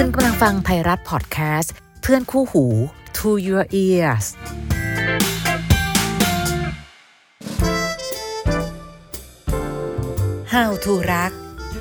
คุณกำลังฟังไทยรัฐพอดแคสต์เพื่อนคู่หู To Your Ears How to รัก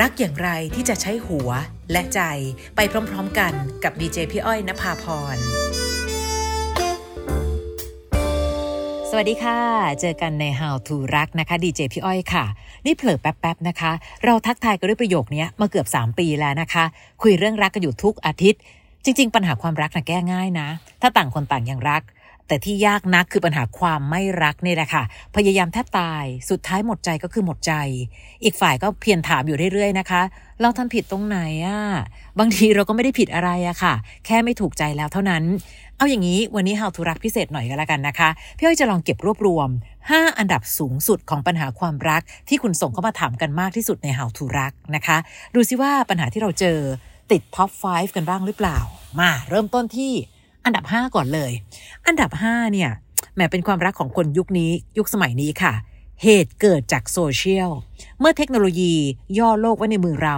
รักอย่างไรที่จะใช้หัวและใจไปพร้อมๆกันกับดีเจพี่อ้อยนภาพร สวัสดีค่ะ เจอกันใน How to รักนะคะดีเจพี่อ้อยค่ะ นี่เผลอแป๊บๆนะคะ เราทักทายกันด้วยประโยคนี้มาเกือบ 3 ปีแล้วนะคะ คุยเรื่องรักกันอยู่ทุกอาทิตย์ จริง ๆ ปัญหาความรักนะแก้ง่ายนะ ถ้าต่างคนต่างยังรัก แต่ที่ยากนักคือปัญหาความไม่รักนี่แหละค่ะ พยายามแทบตาย สุดท้ายหมดใจก็คือหมดใจ อีกฝ่ายก็เพียรถามอยู่เรื่อยๆนะคะ เราทำผิดตรงไหนอะบางทีเราก็ไม่ได้ผิดอะไรอะค่ะ แค่ไม่ถูกใจแล้วเท่านั้น เอาอย่างนี้วันนี้ How to รักพิเศษหน่อยก็แล้วกันนะคะ พี่อ้อยจะลองเก็บรวบรวม 5 อันดับสูงสุดของปัญหาความรักที่คุณส่งเข้ามาถามกันมากที่สุดใน How to รักนะคะ ดูซิว่าปัญหาที่เราเจอติดท็อป 5 กันบ้างหรือเปล่า มาเริ่มต้นที่อันดับ 5 ก่อนเลย อันดับ 5 เนี่ยแหมเป็นความรักของคนยุคนี้ยุคสมัยนี้ค่ะ เหตุเกิดจากโซเชียล เมื่อเทคโนโลยีย่อโลกไว้ในมือเรา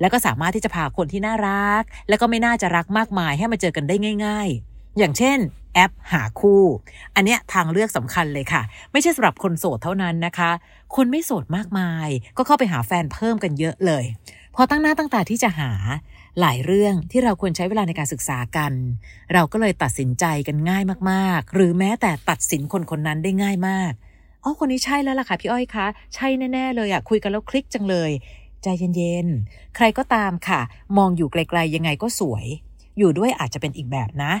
แล้วก็สามารถที่จะพาคนที่น่ารัก แล้วก็ไม่น่าจะรักมากมายให้มาเจอกันได้ง่าย อย่างเช่นแอปหาคู่ อันเนี้ยทางเลือกสำคัญเลยค่ะ ไม่ใช่สำหรับคนโสดเท่านั้นนะคะ คนไม่โสดมากมาย ก็เข้าไปหาแฟนเพิ่มกันเยอะเลย พอตั้งหน้าตั้งตาที่จะหาหลายเรื่องที่เราควรใช้เวลาในการศึกษากัน เราก็เลยตัดสินใจกันง่ายมากๆ หรือแม้แต่ตัดสินคนคนนั้นได้ง่ายมากอ๋อคนนี้ใช่แล้วล่ะค่ะพี่อ้อยคะใช่แน่ ๆ เลยอะคุยกันแล้วคลิกจังเลย ใจเย็นๆใครก็ตามค่ะ มองอยู่ไกลๆยังไงก็สวย อยู่ด้วยอาจจะเป็นอีกแบบนะ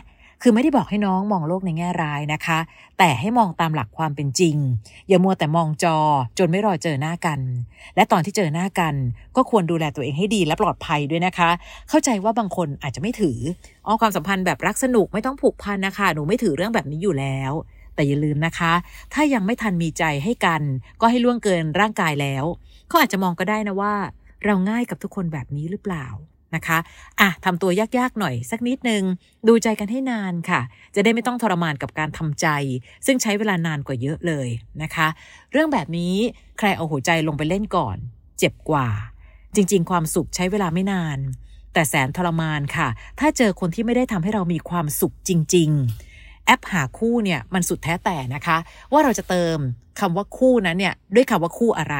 คือไม่ได้บอกให้น้องมองโลกในแง่ร้ายนะคะ แต่ให้มองตามหลักความเป็นจริง อย่ามัวแต่มองจอจนไม่รอเจอหน้ากัน และตอนที่เจอหน้ากัน ก็ควรดูแลตัวเองให้ดีและปลอดภัยด้วยนะคะ เข้าใจว่าบางคนอาจจะไม่ถืออ๋อความสัมพันธ์แบบรักสนุกไม่ต้องผูกพันนะคะ หนูไม่ถือเรื่องแบบนี้อยู่แล้ว แต่อย่าลืมนะคะ ถ้ายังไม่ทันมีใจให้กัน ก็ให้ล่วงเกินร่างกายแล้วเขาอาจจะมองก็ได้นะว่า เราง่ายกับทุกคนแบบนี้หรือเปล่า นะคะอะทำตัวยากๆหน่อยสักนิดนึง ดูใจกันให้นานค่ะ จะได้ไม่ต้องทรมานกับการทำใจ ซึ่งใช้เวลานานกว่าเยอะเลยนะคะ เรื่องแบบนี้ใครเอาหัวใจลงไปเล่นก่อน เจ็บกว่า จริง ๆ ความสุขใช้เวลาไม่นาน แต่แสนทรมานค่ะ ถ้าเจอคนที่ไม่ได้ทำให้เรามีความสุขจริง ๆ แอปหาคู่เนี่ยมันสุดแท้แต่นะคะ ว่าเราจะเติมคำว่าคู่นั้นเนี่ยด้วยคำว่าคู่อะไร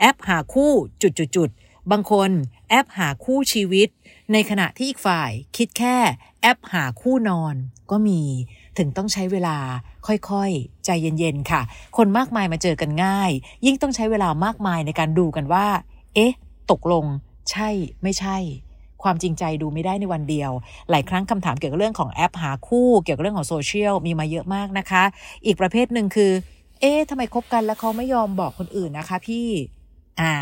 แอปหาคู่จุดๆๆ บางคนแอปหาคู่ชีวิต ในขณะที่อีกฝ่ายคิดแค่แอปหาคู่นอนก็มีถึงต้องใช้เวลาค่อยๆ ใจเย็นๆค่ะ คนมากมายมาเจอกันง่าย ยิ่งต้องใช้เวลามากมายในการดูกันว่า เอ๊ะ ตกลง ใช่ไม่ใช่ ความจริงใจดูไม่ได้ในวันเดียว หลายครั้งคำถามเกี่ยวกับเรื่องของแอปหาคู่ เกี่ยวกับเรื่องของโซเชียลมีมาเยอะมากนะคะ อีกประเภทหนึ่งคือ เอ๊ะทำไมคบกันแล้วเขาไม่ยอมบอกคนอื่นนะคะ พี่ อ่า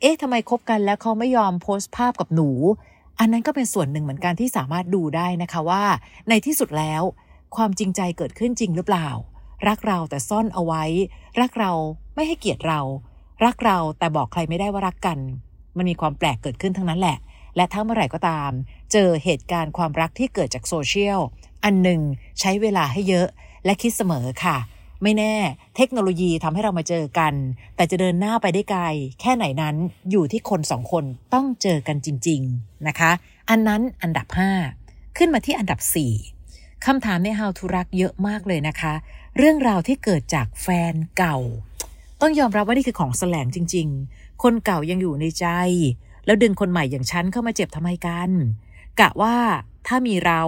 เอ๊ะทำไมคบกันแล้วเขาไม่ยอมโพสต์ภาพกับหนูอันนั้นก็เป็นส่วนหนึ่งเหมือนกันที่สามารถดูได้นะคะว่า ในที่สุดแล้ว ความจริงใจเกิดขึ้นจริงหรือเปล่า รักเราแต่ซ่อนเอาไว้ รักเราไม่ให้เกียรติเรา รักเราแต่บอกใครไม่ได้ว่ารักกัน มันมีความแปลกเกิดขึ้นทั้งนั้นแหละ และถ้าเมื่อไหร่ก็ตาม เจอเหตุการณ์ความรักที่เกิดจากโซเชียลอันหนึ่งใช้เวลาให้เยอะและคิดเสมอค่ะ ไม่แน่เทคโนโลยีทำให้เรามาเจอกัน แต่จะเดินหน้าไปได้ไกล แค่ไหนนั้นอยู่ที่คนสองคนต้องเจอกันจริง ๆนะคะ อันนั้นอันดับ 5 ขึ้นมาที่อันดับ 4คำถามใน How to รักเยอะมากเลยนะคะ เรื่องราวที่เกิดจากแฟนเก่า ต้องยอมรับว่านี่คือของแสลงจริง ๆ คนเก่ายังอยู่ในใจ แล้วดึงคนใหม่อย่างฉันเข้ามาเจ็บทำไมกัน กะว่าถ้ามีเรา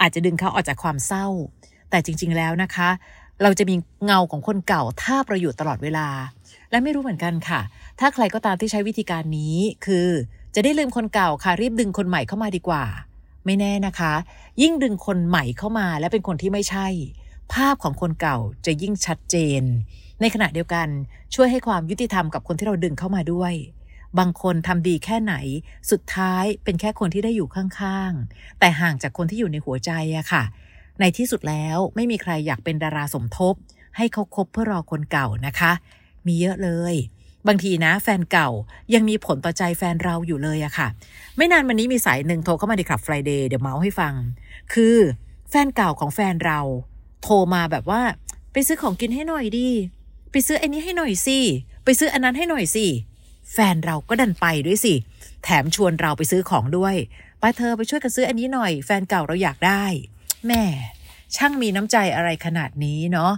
อาจจะดึงเขาออกจากความเศร้า แต่จริง ๆ แล้วนะคะ เราจะมีเงาของคนเก่าท่าประโยชน์ตลอดเวลา และไม่รู้เหมือนกันค่ะ ถ้าใครก็ตามที่ใช้วิธีการนี้คือ จะได้ลืมคนเก่าค่ะรีบดึงคนใหม่เข้ามาดีกว่า ไม่แน่นะคะ ยิ่งดึงคนใหม่เข้ามาและเป็นคนที่ไม่ใช่ ภาพของคนเก่าจะยิ่งชัดเจน ในขณะเดียวกันช่วยให้ความยุติธรรมกับคนที่เราดึงเข้ามาด้วยบางคนทำดีแค่ไหน สุดท้ายเป็นแค่คนที่ได้อยู่ข้างๆ แต่ห่างจากคนที่อยู่ในหัวใจอะค่ะ ในที่สุดแล้วไม่มีใครอยากเป็นดาราสมทบ ให้เขาคบเพื่อรอคนเก่านะคะ มีเยอะเลย บางทีนะ แฟนเก่ายังมีผลต่อใจแฟนเราอยู่เลยอะค่ะ ไม่นานวันนี้มีสายหนึ่งโทรเข้ามาในคลับ Friday เดี๋ยวเมาส์ให้ฟัง คือแฟนเก่าของแฟนเราโทรมาแบบว่า ไปซื้อของกินให้หน่อยดิไปซื้อไอ้นี้ให้หน่อยสิไปซื้ออันนั้นให้หน่อยสิแฟนเราก็ดันไปด้วยสิ แถมชวนเราไปซื้อของด้วยไปเธอไปช่วยกันซื้ออันนี้หน่อย แฟนเก่าเราอยากได้ แม่ช่างมีน้ำใจอะไรขนาดนี้เนาะ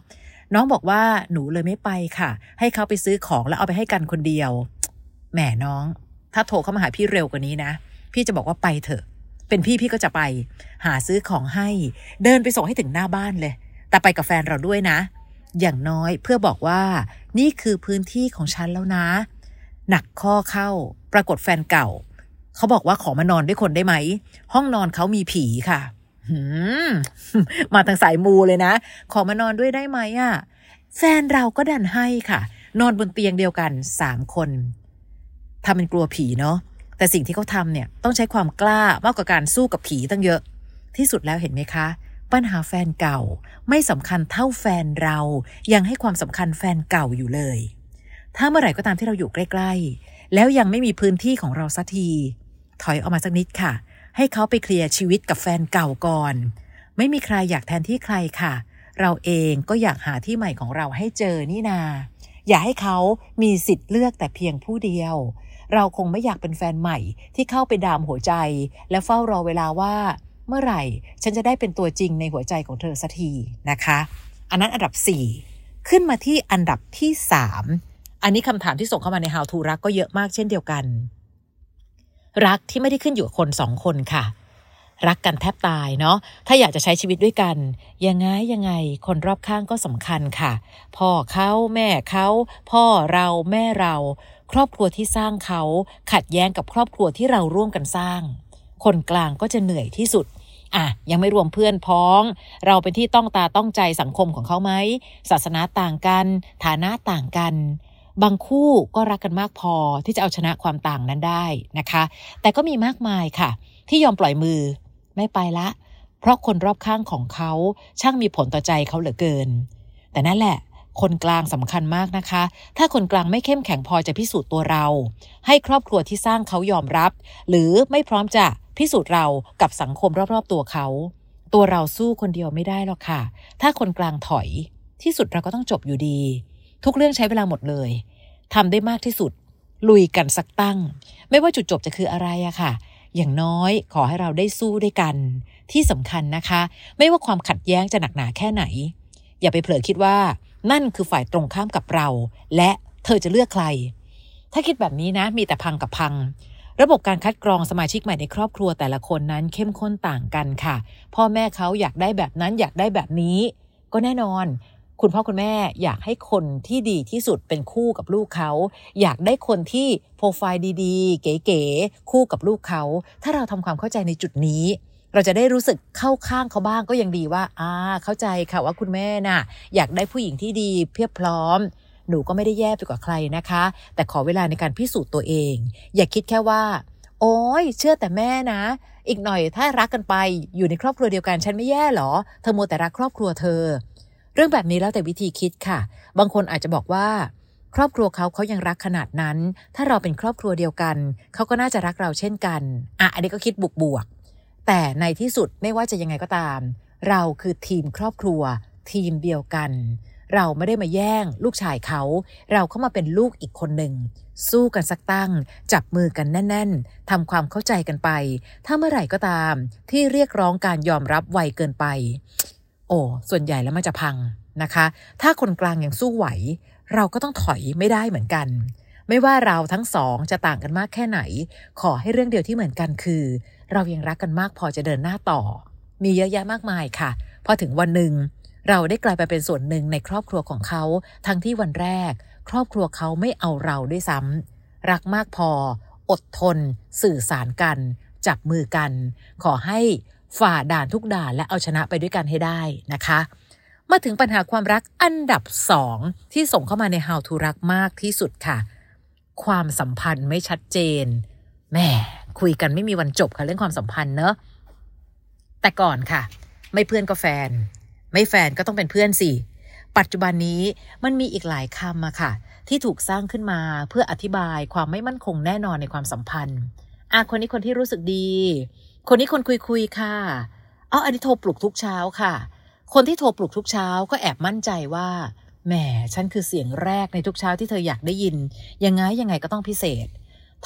น้องบอกว่าหนูเลยไม่ไปค่ะ ให้เขาไปซื้อของแล้วเอาไปให้กันคนเดียวแหมน้อง ถ้าโทรเข้ามาหาพี่เร็วกว่านี้นะ พี่จะบอกว่าไปเถอะ เป็นพี่พี่ก็จะไป หาซื้อของให้ เดินไปส่งให้ถึงหน้าบ้านเลย แต่ไปกับแฟนเราด้วยนะ อย่างน้อยเพื่อบอกว่า นี่คือพื้นที่ของฉันแล้วนะ หนักข้อเข้า ปรากฏแฟนเก่า เขาบอกว่าขอมานอนด้วยคนได้ไหม ห้องนอนเขามีผีค่ะ มาทางสายมูเลยนะ ขอมานอนด้วยได้ไหมอะ แฟนเราก็ดันให้ค่ะ นอนบนเตียงเดียวกันสามคนทำเป็นกลัวผีเนาะแต่สิ่งที่เขาทำเนี่ยต้องใช้ความกล้ามากกว่าการสู้กับผีตั้งเยอะ ที่สุดแล้วเห็นไหมคะ ปัญหาแฟนเก่าไม่สำคัญเท่าแฟนเรา ยังให้ความสำคัญแฟนเก่าอยู่เลย ถ้าเมื่อไหร่ก็ตามที่เราอยู่ใกล้ ๆ แล้วยังไม่มีพื้นที่ของเราสักที ถอยออกมาสักนิดค่ะ ให้เขาไปเคลียร์ชีวิตกับแฟนเก่าก่อนไม่มีใครอยากแทนที่ใครค่ะ เราเองก็อยากหาที่ใหม่ของเราให้เจอนี่นา อย่าให้เขามีสิทธิ์เลือกแต่เพียงผู้เดียว เราคงไม่อยากเป็นแฟนใหม่ที่เข้าไปดามหัวใจ และเฝ้ารอเวลาว่า เมื่อไหร่ ฉันจะได้เป็นตัวจริงในหัวใจของเธอสักทีนะคะ อันนั้นอันดับ 4 ขึ้นมาที่อันดับที่ 3 อันนี้คำถามที่ส่งเข้ามาใน How to รักก็เยอะมากเช่นเดียวกัน รักที่ไม่ได้ขึ้นอยู่กับคนสองคนค่ะ รักกันแทบตายเนาะถ้าอยากจะใช้ชีวิตด้วยกันยังไงยังไงคนรอบข้างก็สำคัญค่ะ พ่อเขาแม่เขาพ่อเราแม่เรา ครอบครัวที่สร้างเขาขัดแย้งกับครอบครัวที่เราร่วมกันสร้าง คนกลางก็จะเหนื่อยที่สุดอะยังไม่รวมเพื่อนพ้อง เราเป็นที่ต้องตาต้องใจสังคมของเขาไหมศาสนาต่างกัน ฐานะต่างกัน บางคู่ก็รักกันมากพอที่จะเอาชนะความต่างนั้นได้นะคะ แต่ก็มีมากมายค่ะ ที่ยอมปล่อยมือไม่ไปละ เพราะคนรอบข้างของเขาช่างมีผลต่อใจเขาเหลือเกิน แต่นั่นแหละ คนกลางสำคัญมากนะคะ ถ้าคนกลางไม่เข้มแข็งพอจะพิสูจน์ตัวเรา ให้ครอบครัวที่สร้างเขายอมรับ หรือไม่พร้อมจะพิสูจน์เรากับสังคมรอบๆตัวเขา ตัวเราสู้คนเดียวไม่ได้หรอกค่ะ ถ้าคนกลางถอยที่สุดเราก็ต้องจบอยู่ดี เรื่องใช้เวลาหมดเลยทำได้มากที่สุด ลุยกันสักตั้ง ไม่ว่าจุดจบจะคืออะไรอะค่ะ อย่างน้อยขอให้เราได้สู้ด้วยกัน ที่สำคัญนะคะ ไม่ว่าความขัดแย้งจะหนักหนาแค่ไหน อย่าไปเผลอคิดว่า นั่นคือฝ่ายตรงข้ามกับเรา และเธอจะเลือกใคร ถ้าคิดแบบนี้นะ มีแต่พังกับพัง ระบบการคัดกรองสมาชิกใหม่ในครอบครัวแต่ละคนนั้นเข้มข้นต่างกันค่ะ พ่อแม่เขาอยากได้แบบนั้นอยากได้แบบนี้ ก็แน่นอน คุณพ่อคุณแม่อยากให้คนที่ดีที่สุดเป็นคู่กับลูกเขาอยากได้คนที่โปรไฟล์ดีๆ เก๋ๆคู่กับลูกเขาถ้าเราทำความเข้าใจในจุดนี้ เราจะได้รู้สึกเข้าข้างเขาบ้างก็ยังดีว่าอ่าเข้าใจค่ะว่าคุณแม่น่ะ อยากได้ผู้หญิงที่ดีเพียบพร้อม หนูก็ไม่ได้แย่ไปกว่าใครนะคะ แต่ขอเวลาในการพิสูจน์ตัวเอง อย่าคิดแค่ว่า โอ้ยเชื่อแต่แม่นะอีกหน่อยถ้ารักกันไปอยู่ในครอบครัวเดียวกันฉันไม่แย่หรอ เธอโมแต่รักครอบครัวเธอ เรื่องแบบนี้แล้วแต่วิธีคิดค่ะ บางคนอาจจะบอกว่าครอบครัวเขาเขายังรักขนาดนั้น ถ้าเราเป็นครอบครัวเดียวกัน เขาก็น่าจะรักเราเช่นกัน อะ อันนี้ก็คิดบวกบวก แต่ในที่สุดไม่ว่าจะยังไงก็ตาม เราคือทีมครอบครัว ทีมเดียวกัน เราไม่ได้มาแย่ง ลูกชายเขา เราเข้ามาเป็นลูกอีกคนหนึ่ง สู้กันสักตั้ง จับมือกันแน่น ๆทำความเข้าใจกันไป ถ้าเมื่อไหร่ก็ตาม ที่เรียกร้องการยอมรับไวเกินไป โอ้ส่วนใหญ่แล้วมันจะพังนะคะ ถ้าคนกลางยังสู้ไหว เราก็ต้องถอยไม่ได้เหมือนกัน ไม่ว่าเราทั้งสองจะต่างกันมากแค่ไหน ขอให้เรื่องเดียวที่เหมือนกันคือ เรายังรักกันมากพอจะเดินหน้าต่อ มีเยอะแยะมากมายค่ะ พอถึงวันหนึ่งเราได้กลายไปเป็นส่วนหนึ่งในครอบครัวของเขา ทั้งที่วันแรก ครอบครัวเขาไม่เอาเราด้วยซ้ำรักมากพอ อดทน สื่อสารกัน จับมือกัน ขอให้ ฝ่าด่านทุกด่านและเอาชนะไปด้วยกันให้ได้นะคะ มาถึงปัญหาความรักอันดับสองที่ส่งเข้ามาใน How to รักมากที่สุดค่ะ ความสัมพันธ์ไม่ชัดเจนแหมคุยกันไม่มีวันจบค่ะเรื่องความสัมพันธ์เนอะแต่ก่อนค่ะ ไม่เพื่อนก็แฟน ไม่แฟนก็ต้องเป็นเพื่อนสิปัจจุบันนี้มันมีอีกหลายคำอะค่ะ ที่ถูกสร้างขึ้นมาเพื่ออธิบายความไม่มั่นคงแน่นอนในความสัมพันธ์อะคนนี้คนที่รู้สึกดี คนนี้คนคุยคุยค่ะอ๋ออันนี้โทรปลุกทุกเช้าค่ะ คนที่โทรปลุกทุกเช้าก็แอบมั่นใจว่าแหมฉันคือเสียงแรกในทุกเช้าที่เธออยากได้ยิน ยังไงยังไงก็ต้องพิเศษ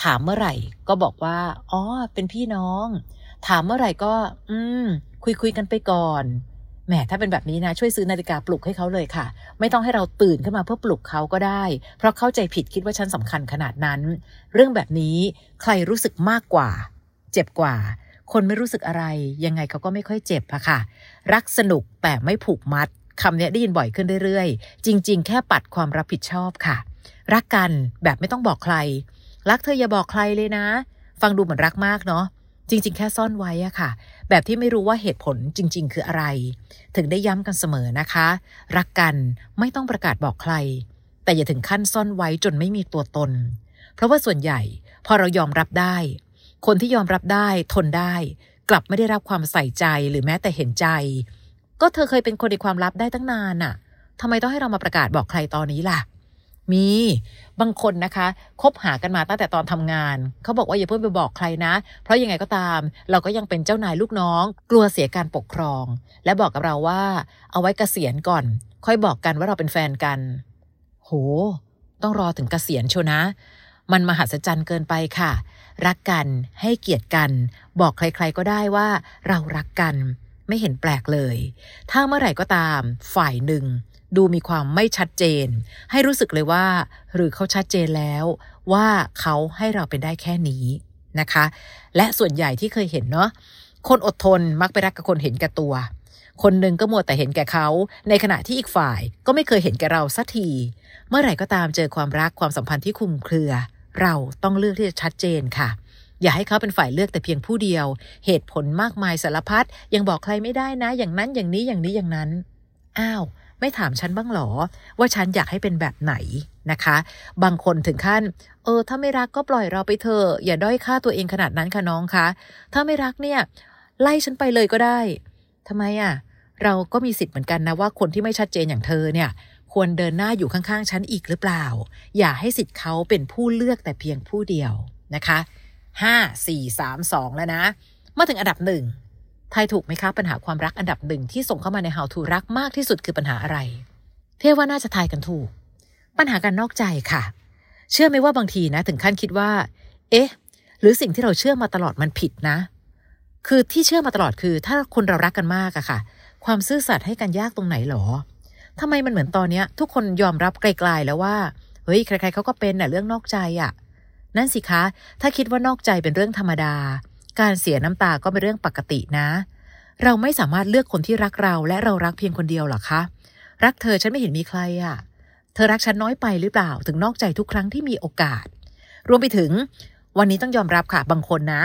ถามเมื่อไหร่ก็บอกว่าอ๋อเป็นพี่น้อง ถามเมื่อไหร่ก็ อืม คุยคุยกันไปก่อนแหมถ้าเป็นแบบนี้นะช่วยซื้อนาฬิกาปลุกให้เขาเลยค่ะ ไม่ต้องให้เราตื่นขึ้นมาเพื่อปลุกเขาก็ได้ เพราะเข้าใจผิดคิดว่าฉันสำคัญขนาดนั้น เรื่องแบบนี้ใครรู้สึกมากกว่า เจ็บกว่า คนไม่รู้สึกอะไรยังไงเขาก็ไม่ค่อยเจ็บอะค่ะ รักสนุกแต่ไม่ผูกมัดคำนี้ได้ยินบ่อยขึ้นเรื่อยๆ จริง ๆ แค่ปัดความรับผิดชอบค่ะ รักกันแบบไม่ต้องบอกใคร รักเธออย่าบอกใครเลยนะ ฟังดูเหมือนรักมากเนาะจริง ๆ แค่ซ่อนไว้อะค่ะ แบบที่ไม่รู้ว่าเหตุผลจริง ๆ คืออะไร ถึงได้ย้ำกันเสมอนะคะ รักกันไม่ต้องประกาศบอกใคร แต่อย่าถึงขั้นซ่อนไว้จนไม่มีตัวตน เพราะว่าส่วนใหญ่ พอเรายอมรับได้ คนที่ยอมรับได้ทนได้ กลับไม่ได้รับความใส่ใจหรือแม้แต่เห็นใจ ก็เธอเคยเป็นคนในความลับได้ตั้งนานน่ะทำไมต้องให้เรามาประกาศบอกใครตอนนี้ล่ะ มีบางคนนะคะ คบหากันมาตั้งแต่ตอนทำงาน เขาบอกว่าอย่าเพิ่งไปบอกใครนะ เพราะยังไงก็ตาม เราก็ยังเป็นเจ้านายลูกน้อง กลัวเสียการปกครอง และบอกกับเราว่า เอาไว้เกษียณก่อน ค่อยบอกกันว่าเราเป็นแฟนกัน โห ต้องรอถึงเกษียณชนะ มันมหัศจรรย์เกินไปค่ะ รักกันให้เกียรติกัน บอกใครๆก็ได้ว่าเรารักกันไม่เห็นแปลกเลย ถ้าเมื่อไหร่ก็ตาม ฝ่ายหนึ่ง ดูมีความไม่ชัดเจน ให้รู้สึกเลยว่า หรือเขาชัดเจนแล้ว ว่าเขาให้เราเป็นได้แค่นี้นะคะ และส่วนใหญ่ที่เคยเห็นเนาะคนอดทนมักไปรักกับคนเห็นแก่ตัว คนหนึ่งก็มัวแต่เห็นแก่เขา ในขณะที่อีกฝ่ายก็ไม่เคยเห็นแก่เราสักที เมื่อไหร่ก็ตามเจอความรักความสัมพันธ์ที่คุมเครือ เราต้องเลือกที่จะชัดเจนค่ะ อย่าให้เขาเป็นฝ่ายเลือกแต่เพียงผู้เดียว เหตุผลมากมายสารพัดยังบอกใครไม่ได้นะ อย่างนั้นอย่างนี้อย่างนี้อย่างนั้นอ้าวไม่ถามฉันบ้างหรอ ว่าฉันอยากให้เป็นแบบไหนนะคะ บางคนถึงขั้น เออ ถ้าไม่รักก็ปล่อยเราไปเถอะอย่าด้อยค่าตัวเองขนาดนั้นค่ะน้องคะถ้าไม่รักเนี่ย ไล่ฉันไปเลยก็ได้ทำไมอะ่ะ เราก็มีสิทธิ์เหมือนกันนะว่าคนที่ไม่ชัดเจนอย่างเธอเนี่ย ควรเดินหน้าอยู่ข้างๆฉันอีกหรือเปล่า อย่าให้สิทธิ์เขาเป็นผู้เลือกแต่เพียงผู้เดียวนะคะห้าสี่สามสองแล้วนะ มาถึงอันดับหนึ่งทายถูกไหมคะปัญหาความรักอันดับหนึ่งที่ส่งเข้ามาใน How to รักมากที่สุดคือปัญหาอะไรเพี่ว่าน่าจะทายกันถูก ปัญหาการนอกใจค่ะ เชื่อไหมว่าบางทีนะ ถึงขั้นคิดว่า เอ๊ะ หรือสิ่งที่เราเชื่อมาตลอดมันผิดนะ คือที่เชื่อมาตลอดคือ ถ้าคนเรารักกันมากอะค่ะ ความซื่อสัตย์ให้กันยากตรงไหนหรอ ทำไมมันเหมือนตอนเนี้ย ทุกคนยอมรับไกลๆแล้วว่าเฮ้ยใครๆเขาก็เป็นน่ะเรื่องนอกใจอะนั่นสิคะ ถ้าคิดว่านอกใจเป็นเรื่องธรรมดา การเสียน้ำตาก็เป็นเรื่องปกตินะ เราไม่สามารถเลือกคนที่รักเราและเรารักเพียงคนเดียวหรอคะรักเธอฉันไม่เห็นมีใครอะ่ะ เธอรักฉันน้อยไปหรือเปล่า ถึงนอกใจทุกครั้งที่มีโอกาส รวมไปถึง วันนี้ต้องยอมรับค่ะบางคนนะ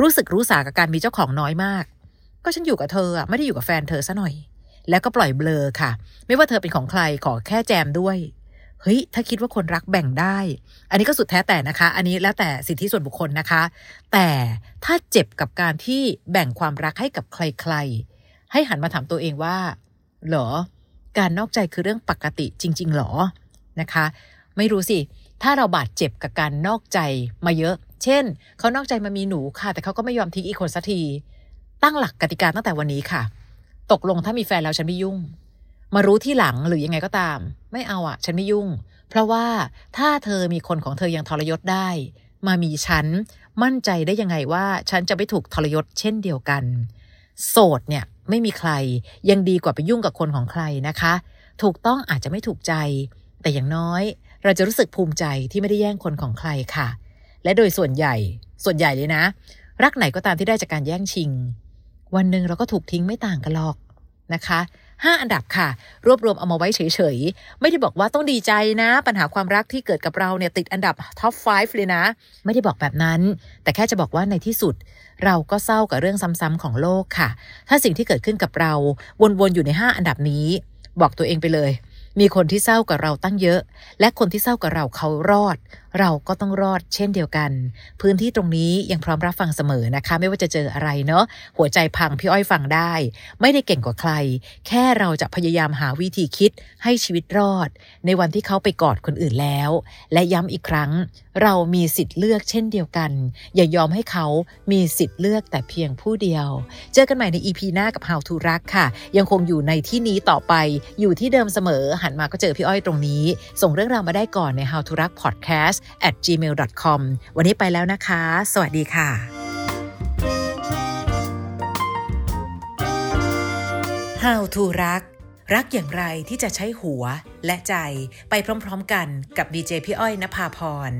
รู้สึกรู้สากับการมีเจ้าของน้อยมาก ก็ฉันอยู่กับเธออะไม่ได้อยู่กับแฟนเธอซะหน่อย แล้วก็ปล่อยเบลอค่ะ ไม่ว่าเธอเป็นของใครขอแค่แจมด้วยเฮ้ยถ้าคิดว่าคนรักแบ่งได้ อันนี้ก็สุดแท้แต่นะคะ อันนี้แล้วแต่สิทธิส่วนบุคคลนะคะ แต่ถ้าเจ็บกับการที่แบ่งความรักให้กับใครๆ ให้หันมาถามตัวเองว่าหรอ การนอกใจคือเรื่องปกติจริง ๆ หรอนะคะ ไม่รู้สิ ถ้าเราบาดเจ็บกับการนอกใจมาเยอะ เช่น เขานอกใจมามีหนูค่ะ แต่เขาก็ไม่ยอมทิ้งอีกคนสักที ตั้งหลักกติกาตั้งแต่วันนี้ค่ะ ตกลงถ้ามีแฟนแล้วฉันไม่ยุ่ง มารู้ที่หลังหรือยังไงก็ตาม ไม่เอาอะฉันไม่ยุ่ง เพราะว่าถ้าเธอมีคนของเธอยังทรยศได้ มามีฉันมั่นใจได้ยังไงว่าฉันจะไม่ถูกทรยศเช่นเดียวกัน โสดเนี่ยไม่มีใครยังดีกว่าไปยุ่งกับคนของใครนะคะ ถูกต้องอาจจะไม่ถูกใจ แต่อย่างน้อยเราจะรู้สึกภูมิใจที่ไม่ได้แย่งคนของใครค่ะ และโดยส่วนใหญ่ ส่วนใหญ่เลยนะ รักไหนก็ตามที่ได้จากการแย่งชิง วันหนึ่งเราก็ถูกทิ้งไม่ต่างกันหรอกนะคะ5อันดับค่ะ รวบรวมเอามาไว้เฉยๆ ไม่ได้บอกว่าต้องดีใจนะ ปัญหาความรักที่เกิดกับเราเนี่ยติดอันดับท็อป 5 เลยนะ ไม่ได้บอกแบบนั้น แต่แค่จะบอกว่าในที่สุด เราก็เศร้ากับเรื่องซ้ำๆของโลกค่ะ ถ้าสิ่งที่เกิดขึ้นกับเรา วนๆ อยู่ใน 5 อันดับนี้ บอกตัวเองไปเลย มีคนที่เศร้ากับเราตั้งเยอะ และคนที่เศร้ากับเราเขารอด เราก็ต้องรอดเช่นเดียวกัน พื้นที่ตรงนี้ยังพร้อมรับฟังเสมอนะคะ ไม่ว่าจะเจออะไรเนาะหัวใจพังพี่อ้อยฟังได้ ไม่ได้เก่งกว่าใคร แค่เราจะพยายามหาวิธีคิดให้ชีวิตรอด ในวันที่เขาไปกอดคนอื่นแล้ว และย้ำอีกครั้ง เรามีสิทธิ์เลือกเช่นเดียวกัน อย่ายอมให้เขามีสิทธิ์เลือกแต่เพียงผู้เดียว เจอกันใหม่ใน EP หน้ากับ How to รักค่ะ ยังคงอยู่ในที่นี้ต่อไป อยู่ที่เดิมเสมอหันมาก็เจอพี่อ้อยตรงนี้ ส่งเรื่องราวมาได้ก่อนใน How to รัก Podcast at gmail com วันนี้ไปแล้วนะคะ สวัสดีค่ะ How to รัก รักอย่างไรที่จะใช้หัวและใจไปพร้อมๆกันกับดีเจพี่อ้อยนภาพร